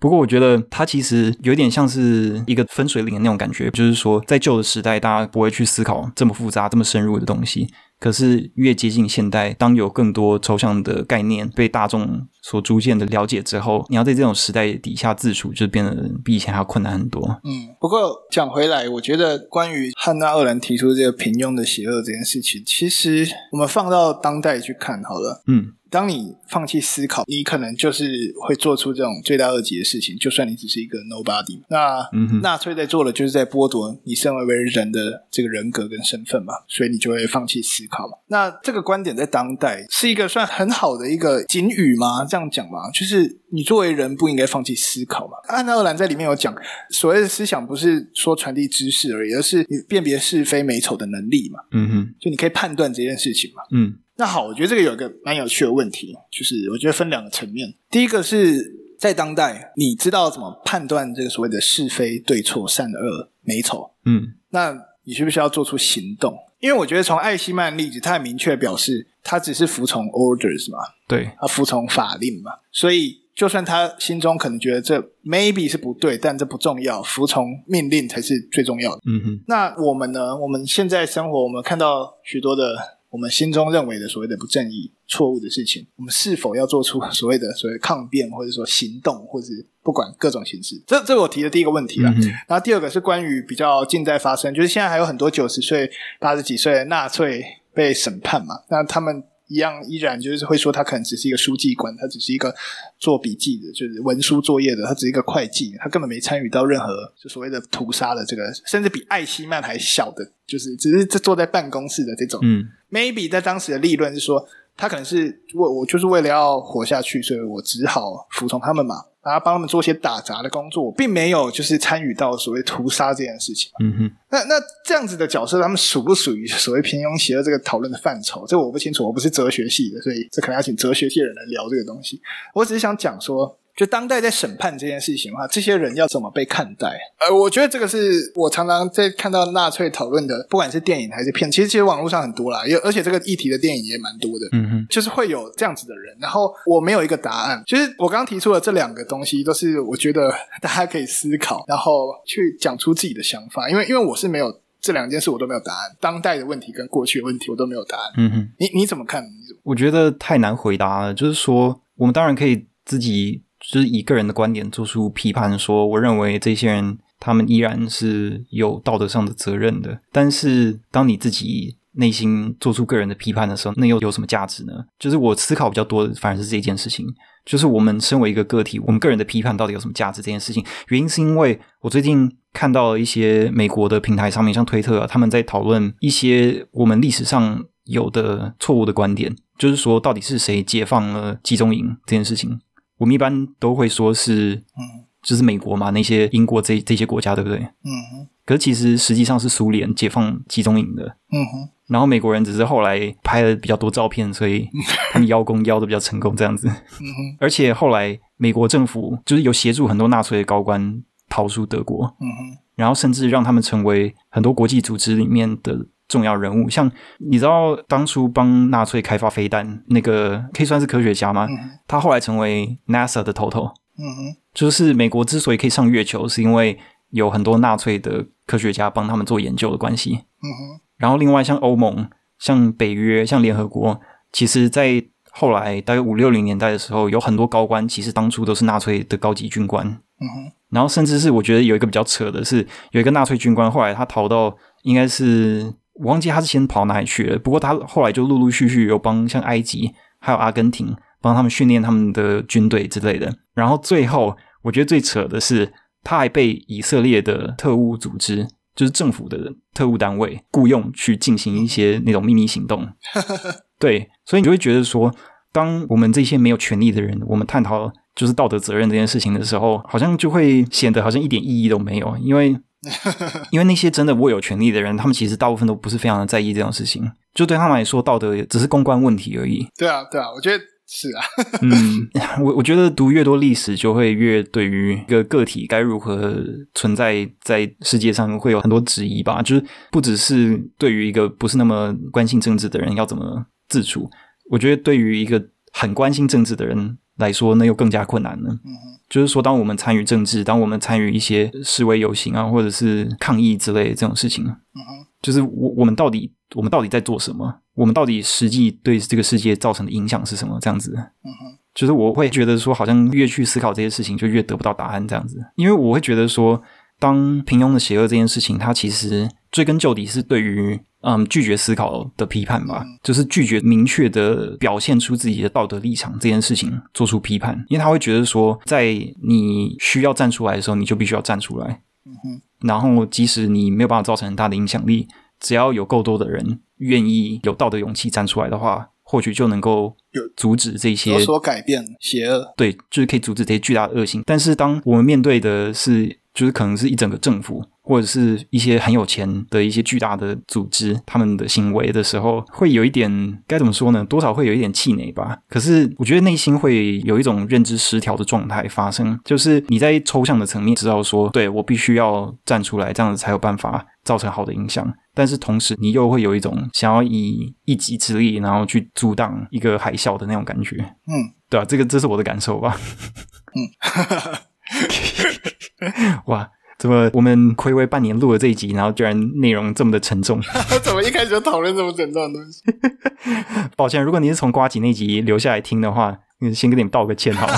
不过，我觉得它其实有点像是一个分水岭的那种感觉，就是说，在旧的时代，大家不会去思考这么复杂、这么深入的东西。可是越接近现代，当有更多抽象的概念被大众所逐渐的了解之后，你要在这种时代底下自处，就变得比以前还要困难很多。嗯，不过讲回来，我觉得关于汉娜·二兰提出这个平庸的邪恶这件事情，其实我们放到当代去看好了。嗯。当你放弃思考，你可能就是会做出这种罪大恶极的事情。就算你只是一个 nobody，那纳粹在做的就是在剥夺你身为为人的这个人格跟身份嘛，所以你就会放弃思考嘛。那这个观点在当代是一个算很好的一个警语吗？这样讲吧？就是你作为人不应该放弃思考嘛。安娜·鄂兰在里面有讲，所谓的思想不是说传递知识而已，而是你辨别是非美丑的能力嘛。嗯哼，就你可以判断这件事情嘛。嗯。那好，我觉得这个有一个蛮有趣的问题，就是我觉得分两个层面。第一个是在当代，你知道怎么判断这个所谓的是非对错、善恶美丑？嗯，那你需不需要做出行动？因为我觉得从艾希曼例子，他很明确表示他只是服从 orders 嘛，对，他服从法令嘛，所以就算他心中可能觉得这 maybe 是不对，但这不重要，服从命令才是最重要的。嗯哼，那我们呢？我们现在生活，我们看到许多的。我们心中认为的所谓的不正义、错误的事情，我们是否要做出 所谓的所谓抗辩，或者说行动，或者是不管各种形式？这这是我提的第一个问题了。嗯、然后第二个是关于比较近在发生，就是现在还有很多九十岁、八十几岁的纳粹被审判嘛，那他们。一样依然就是会说他可能只是一个书记官，他只是一个做笔记的，就是文书作业的，他只是一个会计，他根本没参与到任何就所谓的屠杀的这个，甚至比艾希曼还小的，就是只是坐在办公室的这种。嗯，maybe 在当时的立论是说，他可能是为我就是为了要活下去，所以我只好服从他们嘛。然后帮他们做些打杂的工作，并没有就是参与到所谓屠杀这件事情。嗯哼，那那这样子的角色，他们属不属于所谓平庸邪恶这个讨论的范畴？这我不清楚，我不是哲学系的，所以这可能要请哲学系的人来聊这个东西。我只是想讲说。就当代在审判这件事情的话，这些人要怎么被看待？呃，我觉得这个是我常常在看到纳粹讨论的，不管是电影还是片，其实其实网络上很多啦，有而且这个议题的电影也蛮多的。嗯哼，就是会有这样子的人。然后我没有一个答案，其实我刚刚提出的这两个东西，都是我觉得大家可以思考，然后去讲出自己的想法。因为因为我是没有这两件事，我都没有答案。当代的问题跟过去的问题，我都没有答案。嗯哼，你你怎么看？我觉得太难回答了。就是说，我们当然可以自己。就是以个人的观点做出批判，说我认为这些人他们依然是有道德上的责任的。但是当你自己内心做出个人的批判的时候，那又有什么价值呢？就是我思考比较多的反而是这件事情，就是我们身为一个个体，我们个人的批判到底有什么价值这件事情。原因是因为我最近看到了一些美国的平台上面，像推特啊，他们在讨论一些我们历史上有的错误的观点，就是说到底是谁解放了集中营这件事情。我们一般都会说是，嗯，就是美国嘛，那些英国这这些国家，对不对？嗯哼。可是其实实际上是苏联解放集中营的。嗯哼。然后美国人只是后来拍了比较多照片，所以他们邀功邀的比较成功，这样子。嗯哼。而且后来美国政府就是有协助很多纳粹的高官逃出德国。嗯哼。然后甚至让他们成为很多国际组织里面的。重要人物，像你知道当初帮纳粹开发飞弹那个可以算是科学家吗？嗯、他后来成为 NASA 的头头。嗯哼，就是美国之所以可以上月球，是因为有很多纳粹的科学家帮他们做研究的关系。嗯哼，然后另外像欧盟、像北约、像联合国，其实在后来大概五六零年代的时候，有很多高官其实当初都是纳粹的高级军官。嗯哼，然后甚至是我觉得有一个比较扯的是，有一个纳粹军官后来他逃到应该是。我忘记他是先跑哪里去了，不过他后来就陆陆续续有帮像埃及还有阿根廷帮他们训练他们的军队之类的。然后最后我觉得最扯的是，他还被以色列的特务组织，就是政府的特务单位雇佣去进行一些那种秘密行动。对，所以你就会觉得说，当我们这些没有权利的人，我们探讨就是道德责任这件事情的时候，好像就会显得好像一点意义都没有，因为。因为那些真的握有权力的人，他们其实大部分都不是非常的在意这种事情，就对他们来说，道德只是公关问题而已。对啊，对啊，我觉得是啊。嗯，我我觉得读越多历史，就会越对于一个个体该如何存在在世界上会有很多质疑吧。就是不只是对于一个不是那么关心政治的人要怎么自处，我觉得对于一个很关心政治的人来说，那又更加困难了。嗯。就是说，当我们参与政治，当我们参与一些示威游行啊，或者是抗议之类的这种事情，嗯哼，就是我我们到底我们到底在做什么？我们到底实际对这个世界造成的影响是什么？这样子，嗯哼，就是我会觉得说，好像越去思考这些事情，就越得不到答案这样子，因为我会觉得说，当平庸的邪恶这件事情，它其实追根究底是对于。嗯，拒绝思考的批判吧，就是拒绝明确的表现出自己的道德立场这件事情做出批判，因为他会觉得说，在你需要站出来的时候，你就必须要站出来。嗯哼。然后，即使你没有办法造成很大的影响力，只要有够多的人愿意有道德勇气站出来的话，或许就能够有阻止这些有所改变邪恶。对，就是可以阻止这些巨大的恶行。但是，当我们面对的是，就是可能是一整个政府。或者是一些很有钱的一些巨大的组织，他们的行为的时候，会有一点该怎么说呢？多少会有一点气馁吧。可是我觉得内心会有一种认知失调的状态发生，就是你在抽象的层面知道说，对，我必须要站出来，这样子才有办法造成好的影响。但是同时，你又会有一种想要以一己之力，然后去阻挡一个海啸的那种感觉。嗯，对啊，这个这是我的感受吧。嗯，哇。怎么我们暌违半年录了这一集，然后居然内容这么的沉重？怎么一开始就讨论这么沉重的东西？抱歉，如果你是从瓜吉那集留下来听的话，先跟你们道个歉好了。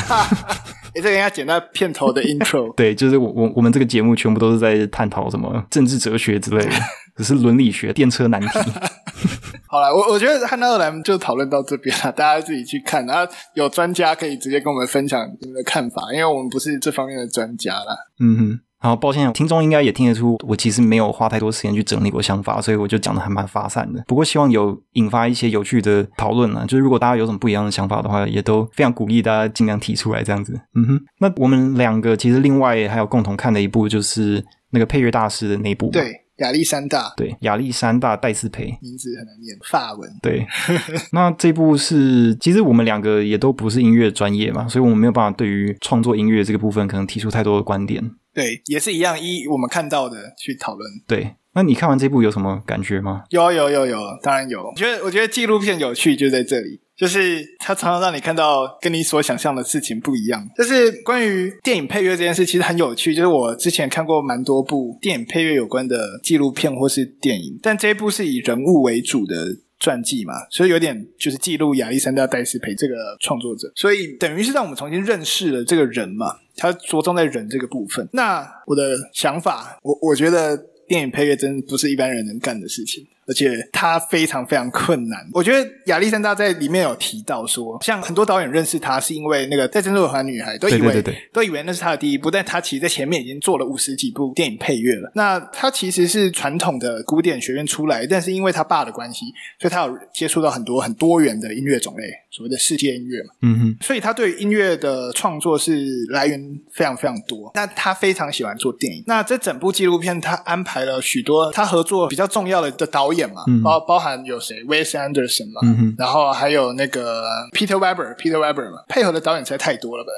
哎，这个应该剪在片头的 intro。对，就是我我我们这个节目全部都是在探讨什么政治哲学之类的，只是伦理学、电车难题。好了，我我觉得汉娜·二兰就讨论到这边了，大家自己去看，然后有专家可以直接跟我们分享你们的看法，因为我们不是这方面的专家啦。嗯哼。好，抱歉，听众应该也听得出，我其实没有花太多时间去整理我想法，所以我就讲的还蛮发散的。不过希望有引发一些有趣的讨论呢。就是如果大家有什么不一样的想法的话，也都非常鼓励大家尽量提出来这样子。嗯哼，那我们两个其实另外还有共同看的一部，就是那个配乐大师的那部。对，亚历山大。对，亚历山大戴斯培，名字很难念，法文。对，那这部是其实我们两个也都不是音乐专业嘛，所以我们没有办法对于创作音乐这个部分可能提出太多的观点。对，也是一样，依我们看到的去讨论。对，那你看完这部有什么感觉吗？有有有有，当然有。我觉得我觉得纪录片有趣就在这里，就是它常常让你看到跟你所想象的事情不一样。就是关于电影配乐这件事，其实很有趣。就是我之前看过蛮多部电影配乐有关的纪录片或是电影，但这一部是以人物为主的。传记嘛，所以有点就是记录亚历山大戴斯培这个创作者，所以等于是让我们重新认识了这个人嘛，他着重在人这个部分。那我的想法，我我觉得电影配乐真不是一般人能干的事情。而且他非常非常困难。我觉得亚历山大在里面有提到说，像很多导演认识他是因为那个《在珍珠耳环女孩》，都以为对对对对都以为那是他的第一部，但他其实在前面已经做了五十几部电影配乐了。那他其实是传统的古典学院出来，但是因为他爸的关系，所以他有接触到很多很多元的音乐种类，所谓的世界音乐嘛。嗯哼。所以他对音乐的创作是来源非常非常多。那他非常喜欢做电影。那这整部纪录片他安排了许多他合作比较重要的的导演嘛，包、嗯、包含有谁，Wes Anderson 嘛，嗯、然后还有那个 Peter Weber，Peter Weber 嘛，配合的导演实在太多了吧，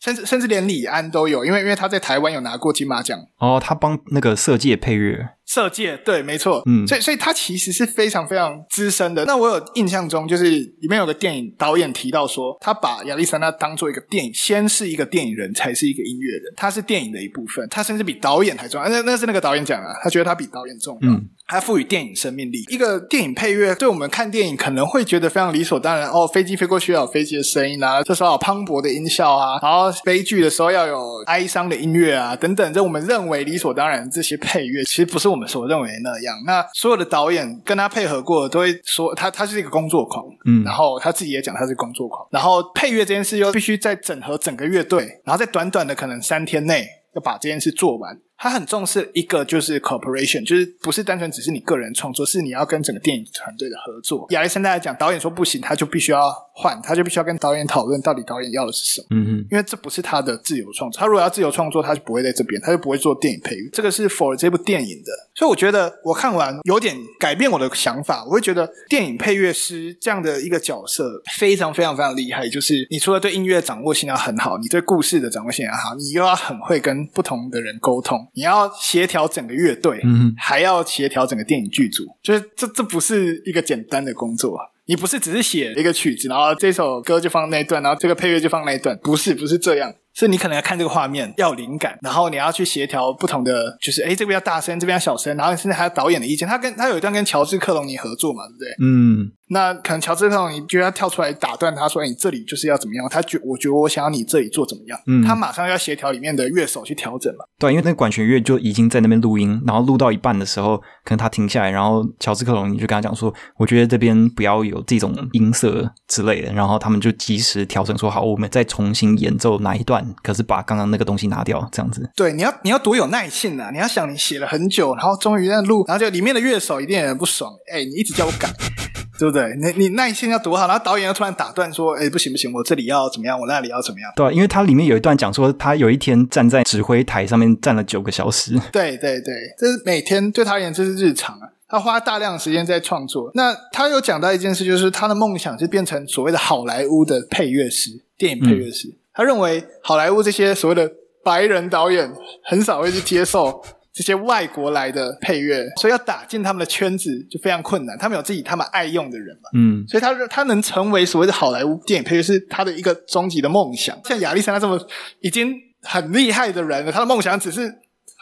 甚至甚至连李安都有，因为因为他在台湾有拿过金马奖。哦，他帮那个色戒配乐。色界对，没错，嗯，所以所以他其实是非常非常资深的。那我有印象中，就是里面有个电影导演提到说，他把亚历山大当做一个电影，先是一个电影人才是一个音乐人，他是电影的一部分，他甚至比导演还重要。那那是那个导演讲的，他觉得他比导演重要，嗯，他赋予电影生命力。一个电影配乐，对我们看电影可能会觉得非常理所当然，哦，飞机飞过去要有飞机的声音啊，这时候有磅礴的音效啊，然后悲剧的时候要有哀伤的音乐啊，等等，这我们认为理所当然这些配乐，其实不是我们所认为那。样，那所有的导演跟他配合过，都会说他他是一个工作狂，嗯，然后他自己也讲他是工作狂，然后配乐这件事又必须在整合整个乐队，然后在短短的可能三天内要把这件事做完。他很重视一个就是 cooperation，就是不是单纯只是你个人创作，是你要跟整个电影团队的合作。亚历山大来讲，导演说不行，他就必须要换，他就必须要跟导演讨论到底导演要的是什么。嗯嗯，因为这不是他的自由创作，他如果要自由创作，他就不会在这边，他就不会做电影配乐。这个是 for 这部电影的，所以我觉得我看完有点改变我的想法，我会觉得电影配乐师这样的一个角色非常非常非常厉害，就是你除了对音乐掌握性要很好，你对故事的掌握性要好，你又要很会跟不同的人沟通。你要协调整个乐队，嗯，还要协调整个电影剧组，就是这这不是一个简单的工作。你不是只是写一个曲子，然后这首歌就放那一段，然后这个配乐就放那一段，不是，不是这样。是你可能要看这个画面，要有灵感，然后你要去协调不同的，就是诶这边要大声，这边要小声，然后甚至还有导演的意见。他跟他有一段跟乔治克隆尼合作嘛，对不对？嗯。那可能乔治克隆尼就要跳出来打断他说：“诶你这里就是要怎么样？”他觉我觉得我想要你这里做怎么样？嗯。他马上要协调里面的乐手去调整了。对，因为那个管弦乐就已经在那边录音，然后录到一半的时候，可能他停下来，然后乔治克隆尼就跟他讲说：“我觉得这边不要有这种音色之类的。”然后他们就及时调整说：“好，我们再重新演奏哪一段？可是把刚刚。”那个东西拿掉，这样子。对，你要你要多有耐性啊！你要想，你写了很久，然后终于在录，然后就里面的乐手一定也很不爽。哎，你一直叫我改，对不对？你你耐心要读好，然后导演又突然打断说：“哎，不行不行，我这里要怎么样，我那里要怎么样？”对，因为它里面有一段讲说，他有一天站在指挥台上面站了九个小时。对对对，这是每天对他而言这是日常啊，他花大量的时间在创作。那他有讲到一件事，就是他的梦想是变成所谓的好莱坞的配乐师，电影配乐师。嗯、他认为好莱坞这些所谓的白人导演很少会去接受。这些外国来的配乐，所以要打进他们的圈子就非常困难。他们有自己他们爱用的人嘛，嗯，所以他他能成为所谓的好莱坞电影配乐是他的一个终极的梦想。像亚历山大这么已经很厉害的人了，他的梦想只是。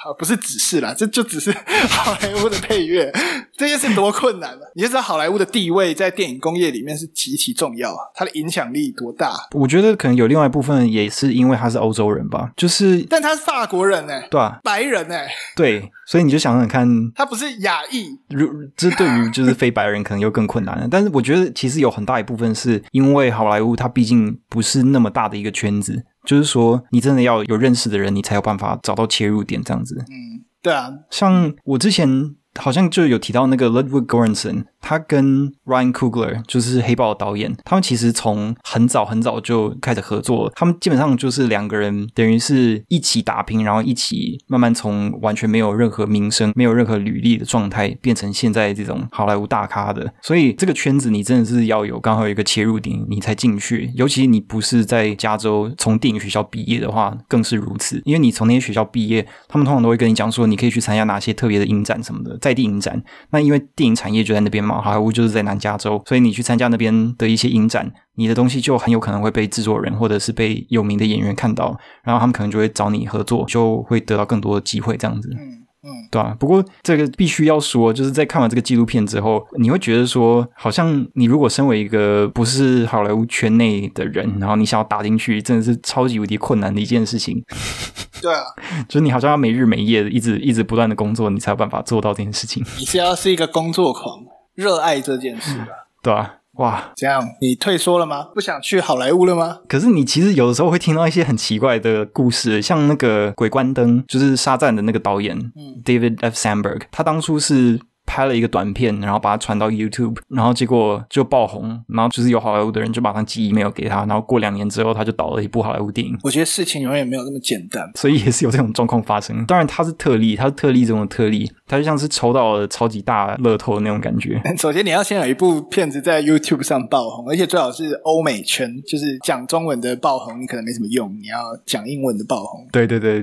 好，不是只是啦，这就只是 好莱坞的配乐，这件事多困难啊。你就知道好莱坞的地位在电影工业里面是极其重要啊，它的影响力多大。我觉得可能有另外一部分也是因为他是欧洲人吧，就是，但他是法国人哎，对啊，白人哎，对，所以你就想想看，他不是亚裔，如这对于就是非白人可能又更困难了。但是我觉得其实有很大一部分是因为好莱坞它毕竟不是那么大的一个圈子。就是说，你真的要有认识的人，你才有办法找到切入点，这样子。嗯，对啊，像我之前好像就有提到那个 Ludwig Göransson。他跟 Ryan Coogler 就是黑豹的导演，他们其实从很早很早就开始合作了，他们基本上就是两个人等于是一起打拼，然后一起慢慢从完全没有任何名声、没有任何履历的状态，变成现在这种好莱坞大咖的。所以这个圈子你真的是要有刚好有一个切入点，你才进去。尤其你不是在加州从电影学校毕业的话，更是如此。因为你从那些学校毕业，他们通常都会跟你讲说，你可以去参加哪些特别的影展什么的，在地影展。那因为电影产业就在那边嘛。好莱坞就是在南加州，所以你去参加那边的一些影展，你的东西就很有可能会被制作人或者是被有名的演员看到，然后他们可能就会找你合作，就会得到更多的机会，这样子。嗯嗯，对啊。不过这个必须要说，就是在看完这个纪录片之后，你会觉得说，好像你如果身为一个不是好莱坞圈内的人，然后你想要打进去，真的是超级无敌困难的一件事情。对啊，就是你好像要没日没夜的，一直一直不断的工作，你才有办法做到这件事情。你是要是一个工作狂。热爱这件事吧，嗯，对啊，哇，这样你退缩了吗？不想去好莱坞了吗？可是你其实有的时候会听到一些很奇怪的故事，像那个《鬼关灯》，就是沙赞的那个导演，嗯，David F. Sandberg，他当初是。拍了一个短片，然后把它传到 YouTube，然后结果就爆红，然后就是有好莱坞的人就马上寄 email 给他，然后过两年之后他就导了一部好莱坞电影。我觉得事情永远没有那么简单，所以也是有这种状况发生。当然他是特例，他是特例中的特例，他就像是抽到了超级大乐透的那种感觉。首先你要先有一部片子在 YouTube 上爆红，而且最好是欧美圈，就是讲中文的爆红，你可能没什么用，你要讲英文的爆红。对对对，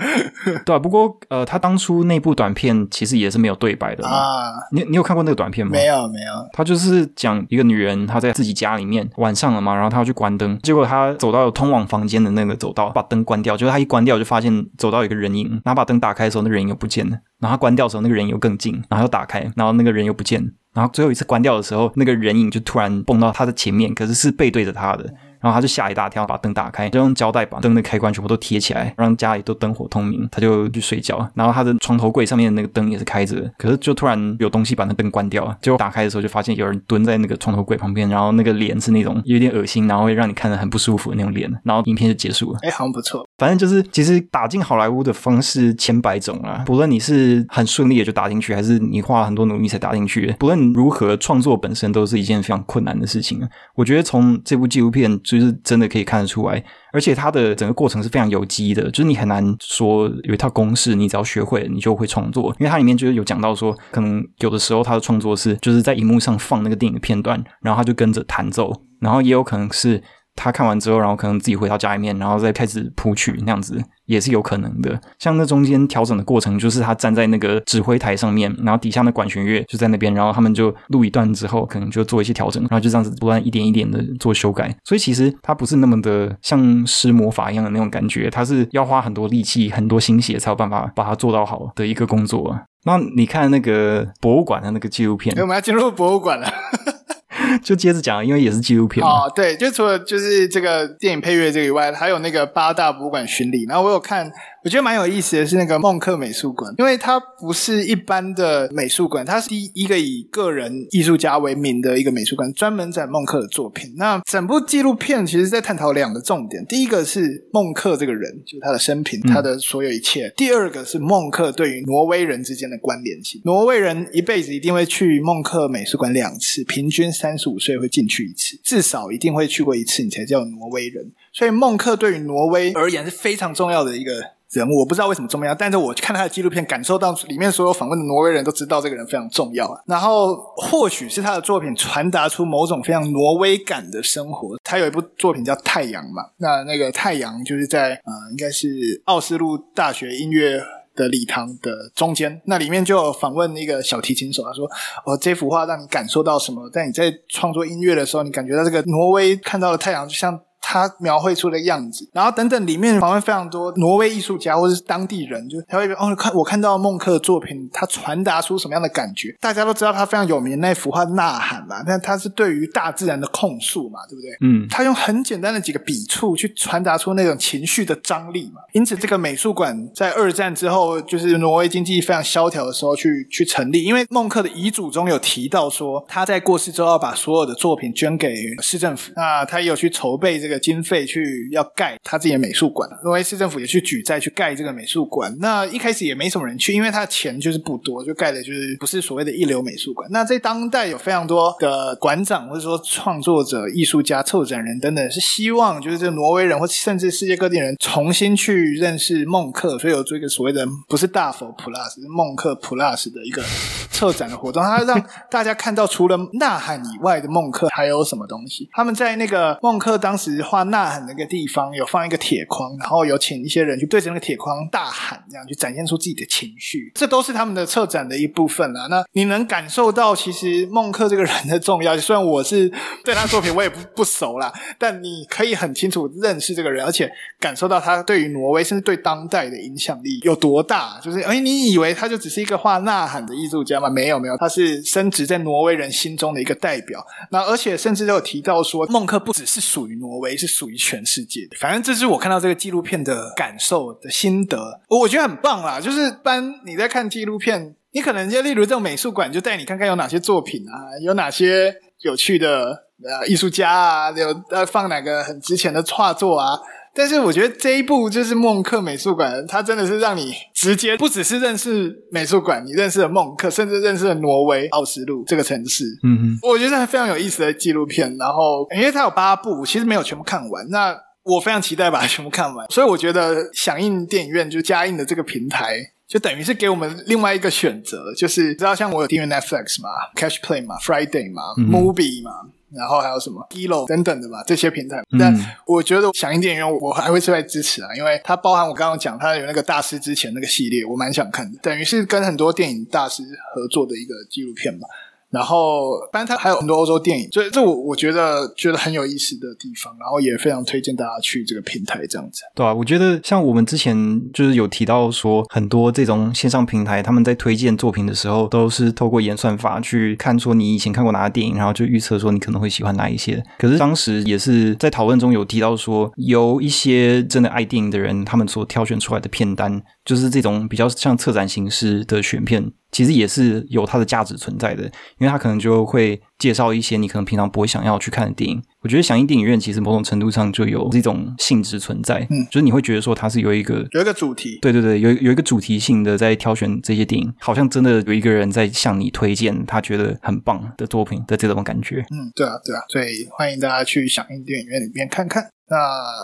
对啊。不过呃，他当初那部短片其实也是没有对白的嘛。啊，你你有看过那个短片吗？没有，没有。他就是讲一个女人，她在自己家里面晚上了嘛，然后她要去关灯，结果她走到通往房间的那个走道，把灯关掉。就是她一关掉，就发现走到一个人影，然后把灯打开的时候，那个人影又不见了。然后她关掉的时候，那个人又更近，然后又打开，然后那个人又不见。然后最后一次关掉的时候，那个人影就突然蹦到她的前面，可是是背对着她的。然后他就吓一大跳，把灯打开，就用胶带把灯的开关全部都贴起来，让家里都灯火通明。他就去睡觉，然后他的床头柜上面的那个灯也是开着，可是就突然有东西把那灯关掉了。结果打开的时候，就发现有人蹲在那个床头柜旁边，然后那个脸是那种有点恶心，然后会让你看着很不舒服的那种脸。然后影片就结束了。哎，好像不错。反正就是，其实打进好莱坞的方式千百种啊。不论你是很顺利的就打进去，还是你花了很多努力才打进去，不论如何，创作本身都是一件非常困难的事情。我觉得从这部纪录片就是真的可以看得出来，而且它的整个过程是非常有机的，就是你很难说有一套公式，你只要学会了，你就会创作。因为它里面就是有讲到说，可能有的时候他的创作是就是在荧幕上放那个电影片段，然后他就跟着弹奏，然后也有可能是。他看完之后，然后可能自己回到家里面，然后再开始谱曲，那样子也是有可能的。像那中间调整的过程，就是他站在那个指挥台上面，然后底下的管弦乐就在那边，然后他们就录一段之后，可能就做一些调整，然后就这样子不断一点一点的做修改。所以其实他不是那么的像施魔法一样的那种感觉，他是要花很多力气、很多心血才有办法把它做到好的一个工作。那你看那个博物馆的那个纪录片，我们要进入博物馆了。就接着讲，因为也是纪录片哦，对，就除了就是这个电影配乐这个以外，还有那个八大博物馆巡礼。然后我有看，我觉得蛮有意思的是那个孟克美术馆，因为它不是一般的美术馆，它是第一个以个人艺术家为名的一个美术馆，专门展孟克的作品。那整部纪录片其实在探讨两个重点，第一个是孟克这个人，就是他的生平，他的所有一切；嗯、第二个是孟克对于挪威人之间的关联性。挪威人一辈子一定会去孟克美术馆两次，平均三十五岁会进去一次，至少一定会去过一次，你才叫挪威人。所以孟克对于挪威而言是非常重要的一个人物。我不知道为什么重要，但是我看他的纪录片，感受到里面所有访问的挪威人都知道这个人非常重要。然后或许是他的作品传达出某种非常挪威感的生活。他有一部作品叫《太阳》嘛，那那个《太阳》就是在呃，应该是奥斯陆大学音乐。的礼堂的中间，那里面就有访问那个小提琴手，他说：“哦，这幅画让你感受到什么？在你在创作音乐的时候，你感觉到这个挪威看到的太阳，就像……”他描绘出的样子，然后等等，里面访问非常多挪威艺术家或者是当地人，就他会哦，看我看到孟克的作品，他传达出什么样的感觉？大家都知道他非常有名那幅画《呐喊》嘛，但他是对于大自然的控诉嘛，对不对？嗯，他用很简单的几个笔触去传达出那种情绪的张力嘛。因此，这个美术馆在二战之后，就是挪威经济非常萧条的时候去去成立，因为孟克的遗嘱中有提到说，他在过世之后要把所有的作品捐给市政府，那他也有去筹备这个。个经费去要盖他自己的美术馆，挪威市政府也去举债去盖这个美术馆。那一开始也没什么人去，因为他的钱就是不多，就盖的就是不是所谓的一流美术馆。那在当代有非常多的馆长或者说创作者、艺术家、策展人等等，是希望就是这个挪威人或甚至世界各地人重新去认识孟克，所以有做一个所谓的不是大佛 Plus，是孟克 Plus 的一个策展的活动，他让大家看到除了呐喊以外的孟克还有什么东西。他们在那个孟克当时画呐喊那个地方有放一个铁框，然后有请一些人去对着那个铁框大喊，这样去展现出自己的情绪。这都是他们的策展的一部分啦。那你能感受到，其实孟克这个人的重要。虽然我是对他作品我也不不熟啦，但你可以很清楚认识这个人，而且感受到他对于挪威甚至对当代的影响力有多大。就是哎，你以为他就只是一个画呐喊的艺术家吗？没有没有，他是深植在挪威人心中的一个代表。那而且甚至都有提到说，孟克不只是属于挪威，是属于全世界的。反正这是我看到这个纪录片的感受的心得，我觉得很棒啦。就是当你在看纪录片，你可能就例如这种美术馆，就带你看看有哪些作品啊，有哪些有趣的呃艺术家啊，有呃放哪个很值钱的画作啊。但是我觉得这一部就是孟克美术馆，它真的是让你直接不只是认识美术馆，你认识了孟克，甚至认识了挪威奥斯陆这个城市。嗯嗯，我觉得是非常有意思的纪录片。然后因为它有八部，其实没有全部看完。那我非常期待把它全部看完。所以我觉得响应电影院就加映的这个平台，就等于是给我们另外一个选择，就是知道像我有订阅 Netflix 嘛，Catch Play 嘛，Friday 嘛，嗯，Movie 嘛。然后还有什么 Giloo 等等的吧，这些平台。但我觉得响应电影院，我还会是在支持啊，因为它包含我刚刚讲，它有那个大师之前那个系列，我蛮想看的，等于是跟很多电影大师合作的一个纪录片嘛。然后，当然它还有很多欧洲电影，所以这我我觉得觉得很有意思的地方，然后也非常推荐大家去这个平台这样子。对啊，我觉得像我们之前就是有提到说，很多这种线上平台他们在推荐作品的时候，都是透过演算法去看说你以前看过哪个电影，然后就预测说你可能会喜欢哪一些。可是当时也是在讨论中有提到说，有一些真的爱电影的人，他们所挑选出来的片单，就是这种比较像策展形式的选片。其实也是有它的价值存在的，因为它可能就会介绍一些你可能平常不会想要去看的电影。我觉得响应电影院其实某种程度上就有这种性质存在，嗯，就是你会觉得说它是有一个有一个主题，对对对，有有一个主题性的在挑选这些电影，好像真的有一个人在向你推荐他觉得很棒的作品的这种感觉。嗯，对啊，对啊，所以欢迎大家去响应电影院里面看看。那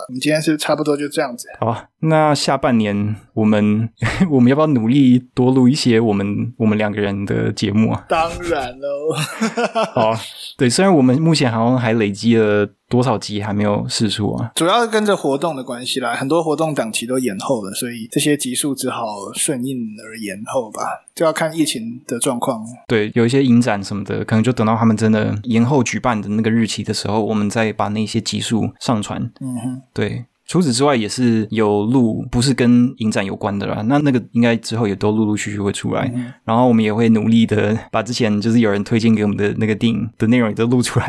我们今天是差不多就这样子。好，那下半年我们 我们要不要努力多录一些我们我们两个人的节目啊？当然喽。好，对，虽然我们目前好像还累积了。多少集还没有试出啊？主要是跟着活动的关系啦，很多活动档期都延后了，所以这些集数只好顺应而延后吧，就要看疫情的状况。对，有一些影展什么的，可能就等到他们真的延后举办的那个日期的时候，我们再把那些集数上传。嗯哼，对。除此之外，也是有录不是跟影展有关的啦。那那个应该之后也都陆陆续续会出来。嗯、然后我们也会努力的把之前就是有人推荐给我们的那个电影的内容也都录出来。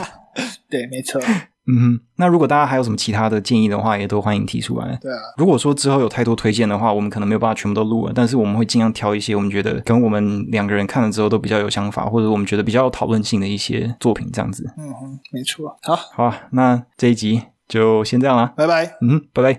对，没错。嗯哼，那如果大家还有什么其他的建议的话，也都欢迎提出来。对啊，如果说之后有太多推荐的话，我们可能没有办法全部都录了，但是我们会尽量挑一些我们觉得跟我们两个人看了之后都比较有想法，或者我们觉得比较有讨论性的一些作品，这样子。嗯哼，没错。好，好啊，那这一集就先这样啦。拜拜。嗯拜拜。